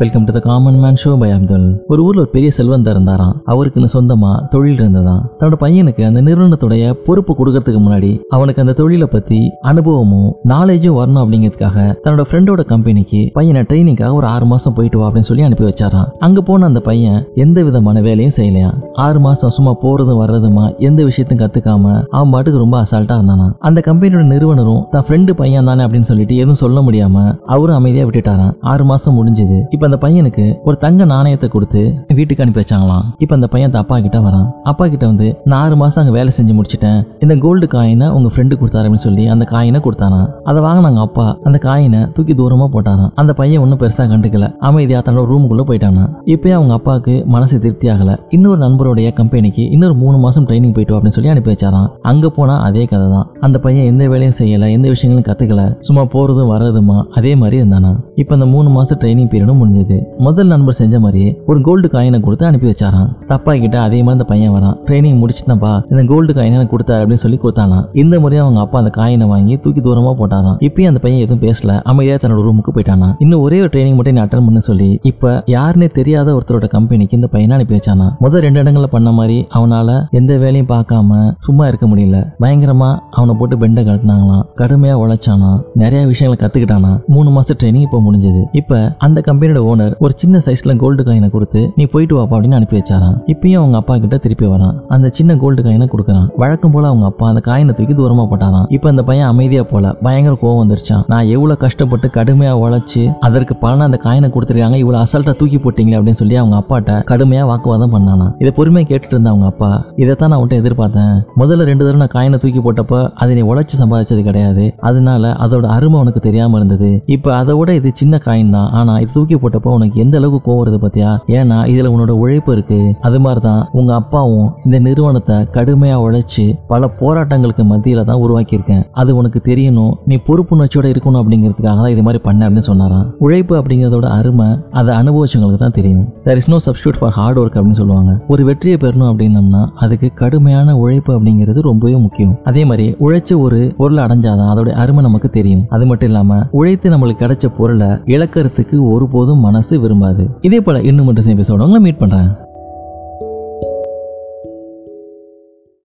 Welcome to the common man show by Abdul ஒரு ஊர்ல ஒரு பெரிய செல்வந்தர் இருந்தாராம். அவருக்குன்னு சொந்தமா தொழில் இருந்ததாம். தன்னோட பையனுக்கு அந்த நிறுவனத்துடைய பொறுப்பு கொடுக்கறதுக்கு முன்னாடி அவனுக்கு அந்த தொழிலை பத்தி அனுபவமும் நாலேஜும் வரணும் அப்படிங்கிறதுக்காக தன்னோட ஃப்ரெண்டோட கம்பெனிக்கு பையனை ட்ரைனிங்காக ஒரு ஆறு மாசம் போயிட்டு வா அப்படின்னு சொல்லி அனுப்பி வச்சாராம். அங்க போன அந்த பையன் எந்த விதமான வேலையும் செய்யலையா ஆறு மாசம் சும்மா போறதும் வர்றதுமா எந்த விஷயத்தையும் கத்துக்காம அவன் பாட்டுக்கு ரொம்ப அசால்ட்டா இருந்தானா அந்த கம்பெனியோட நிறுவனரும் தன் ஃப்ரெண்டு பையன் தானே அப்படின்னு சொல்லிட்டு எதுவும் சொல்ல முடியாம அவரும் அமைதியா விட்டுட்டாராம். ஆறு மாசம் முடிஞ்சது. இப்ப அந்த பையனுக்கு ஒரு தங்க நாணயத்தை கொடுத்து வீட்டுக்கு அனுப்பி வச்சாங்களாம். இப்ப அந்த பையன் அப்பா கிட்ட வரான். அப்பா கிட்ட வந்து நான் ஆறு மாசம் அங்க வேலை செஞ்சு முடிச்சிட்டேன். இந்த கோல்டு காயினை உங்க ஃப்ரெண்டு கொடுத்தாரு அப்படின்னு சொல்லி அந்த காயினை கொடுத்தாராம் அதை வாங்கினாங்க அப்பா. அந்த காயினை தூக்கி தூரமா போட்டாராம். அந்த பையன் ஒன்றும் பெருசா கண்டுக்கல. அமைதியா தன்னோட ரூமுக்குள்ள போயிட்டானா இப்பயே அவங்க அப்பாவுக்கு மனசு திருப்தி ஆகல. இன்னொரு நண்பருடைய கம்பெனிக்கு இன்னொரு மூணு மாசம் ட்ரைனிங் போயிட்டு அப்படின்னு சொல்லி அனுப்பி வச்சாராம். அங்க போனா அதே கதை தான் அந்த பையன் எந்த வேலையும் செய்யல எந்த விஷயங்களும் கத்துக்கல. சும்மா போறதும் வர்றதுமா அதே மாதிரி இருந்தானா இப்ப அந்த மூணு மாசம் ட்ரைனிங் பீரியடும் தெரிஞ்சது. முதல் நண்பர் செஞ்ச மாதிரியே ஒரு கோல்டு காயினை கொடுத்து அனுப்பி வச்சாராம். தப்பா கிட்ட அதே மாதிரி அந்த பையன் வரான். ட்ரைனிங் முடிச்சிட்டப்பா இந்த கோல்டு காயினை எனக்கு கொடுத்தாரு அப்படின்னு சொல்லி கொடுத்தானா இந்த முறையும் அவங்க அப்பா அந்த காயினை வாங்கி தூக்கி தூரமா போட்டாராம். இப்பயும் அந்த பையன் எதுவும் பேசல. அமைதியா தன்னோட ரூமுக்கு போயிட்டானா இன்னும் ஒரே ஒரு ட்ரைனிங் மட்டும் அட்டன் பண்ண சொல்லி இப்ப யாருன்னே தெரியாத ஒருத்தரோட கம்பெனிக்கு இந்த பையனை அனுப்பி வச்சானா முதல் ரெண்டு இடங்கள்ல பண்ண மாதிரி அவனால எந்த வேலையும் பார்க்காம சும்மா இருக்க முடியல. பயங்கரமா அவனை போட்டு பெண்டை கட்டினாங்களாம் கடுமையா உழைச்சானா நிறைய விஷயங்களை கத்துக்கிட்டானா மூணு மாசம் ட்ரைனிங் இப்போ முடிஞ்சது. இப்ப அந்த கம்பெனியோட ஓனர் ஒரு சின்ன சைஸ்ல கோல்டு காயினை கொடுத்து நீ போயிட்டு வாப்பா அப்படின்னு அனுப்பி வச்சாராம். இப்பயும் அவங்க அப்பா கிட்ட திருப்பி வரான். அந்த சின்ன கோல்டு காயினை கொடுக்குறான். வழக்கம் போல அவங்க அப்பா அந்த காயினை தூக்கி தூரமா போட்டாராம். இப்ப அந்த பையன் அமைதியா போல பயங்கர கோவம் வந்துருச்சான் நான் எவ்வளவு கஷ்டப்பட்டு கடுமையா உழைச்சு அதற்கு பலனா அந்த காயினை கொடுத்துருக்காங்க. இவ்வளவு அசல்ட்டா தூக்கி போட்டீங்களே அப்படின்னு சொல்லி அவங்க அப்பாட்ட கடுமையா வாக்குவாதம் பண்ணானா இதை பொறுமையா கேட்டுட்டு இருந்த அவங்க அப்பா இதைத்தான் நான் உன்ட்ட எதிர்பார்த்தேன். முதல்ல ரெண்டு தடவை நான் காயினை தூக்கி போட்டப்ப அதை நீ உழைச்சி சம்பாதிச்சது கிடையாது. அதனால அதோட அருமை உனக்கு தெரியாம இருந்தது. இப்ப அதை விட இது சின்ன காயின் தான். ஆனா இது தூக்கி போட்டப்போ உனக்கு எந்த அளவுக்கு கோவம் வருது பாத்தியா? ஏன்னா இதுல உன்னோட உழைப்பு இருக்கு. அது மாதிரி தான் உங்க அப்பாவும் இந்த நிறுவனத்தை கடுமையா உழைச்சு பல போராட்டங்களுக்கு மத்தியில தான் உருவாக்கியிருக்கேன். அது உனக்கு தெரியணும். நீ பொறுப்புணர்ச்சியோட இருக்கணும் அப்படிங்கிறதுக்காக தான் இது மாதிரி பண்ண அப்படின்னு சொன்னாராம். உழைப்பு அப்படிங்கிறதோட அருமை அதை அனுபவிச்சவங்களுக்கு தான் தெரியும். There is no substitute for hard work அப்படின்னு சொல்லுவாங்க. ஒரு வெற்றியை பெறணும் அப்படின்னம்னா அதுக்கு கடுமையான உழைப்பு அப்படிங்கிறது ரொம்பவே முக்கியம். அதே மாதிரி உழைச்ச ஒரு பொருளை அடைஞ்சாதான் அதோட அருமை நமக்கு தெரியும். அது மட்டும் இல்லாம உழைத்து நம்மளுக்கு கிடைச்ச பொருளை இழக்கிறதுக்கு ஒருபோதும் மனசு விரும்பாது. இதே போல இன்னும் மட்டும் எபிசோட உங்களை மீட் பண்றேன்.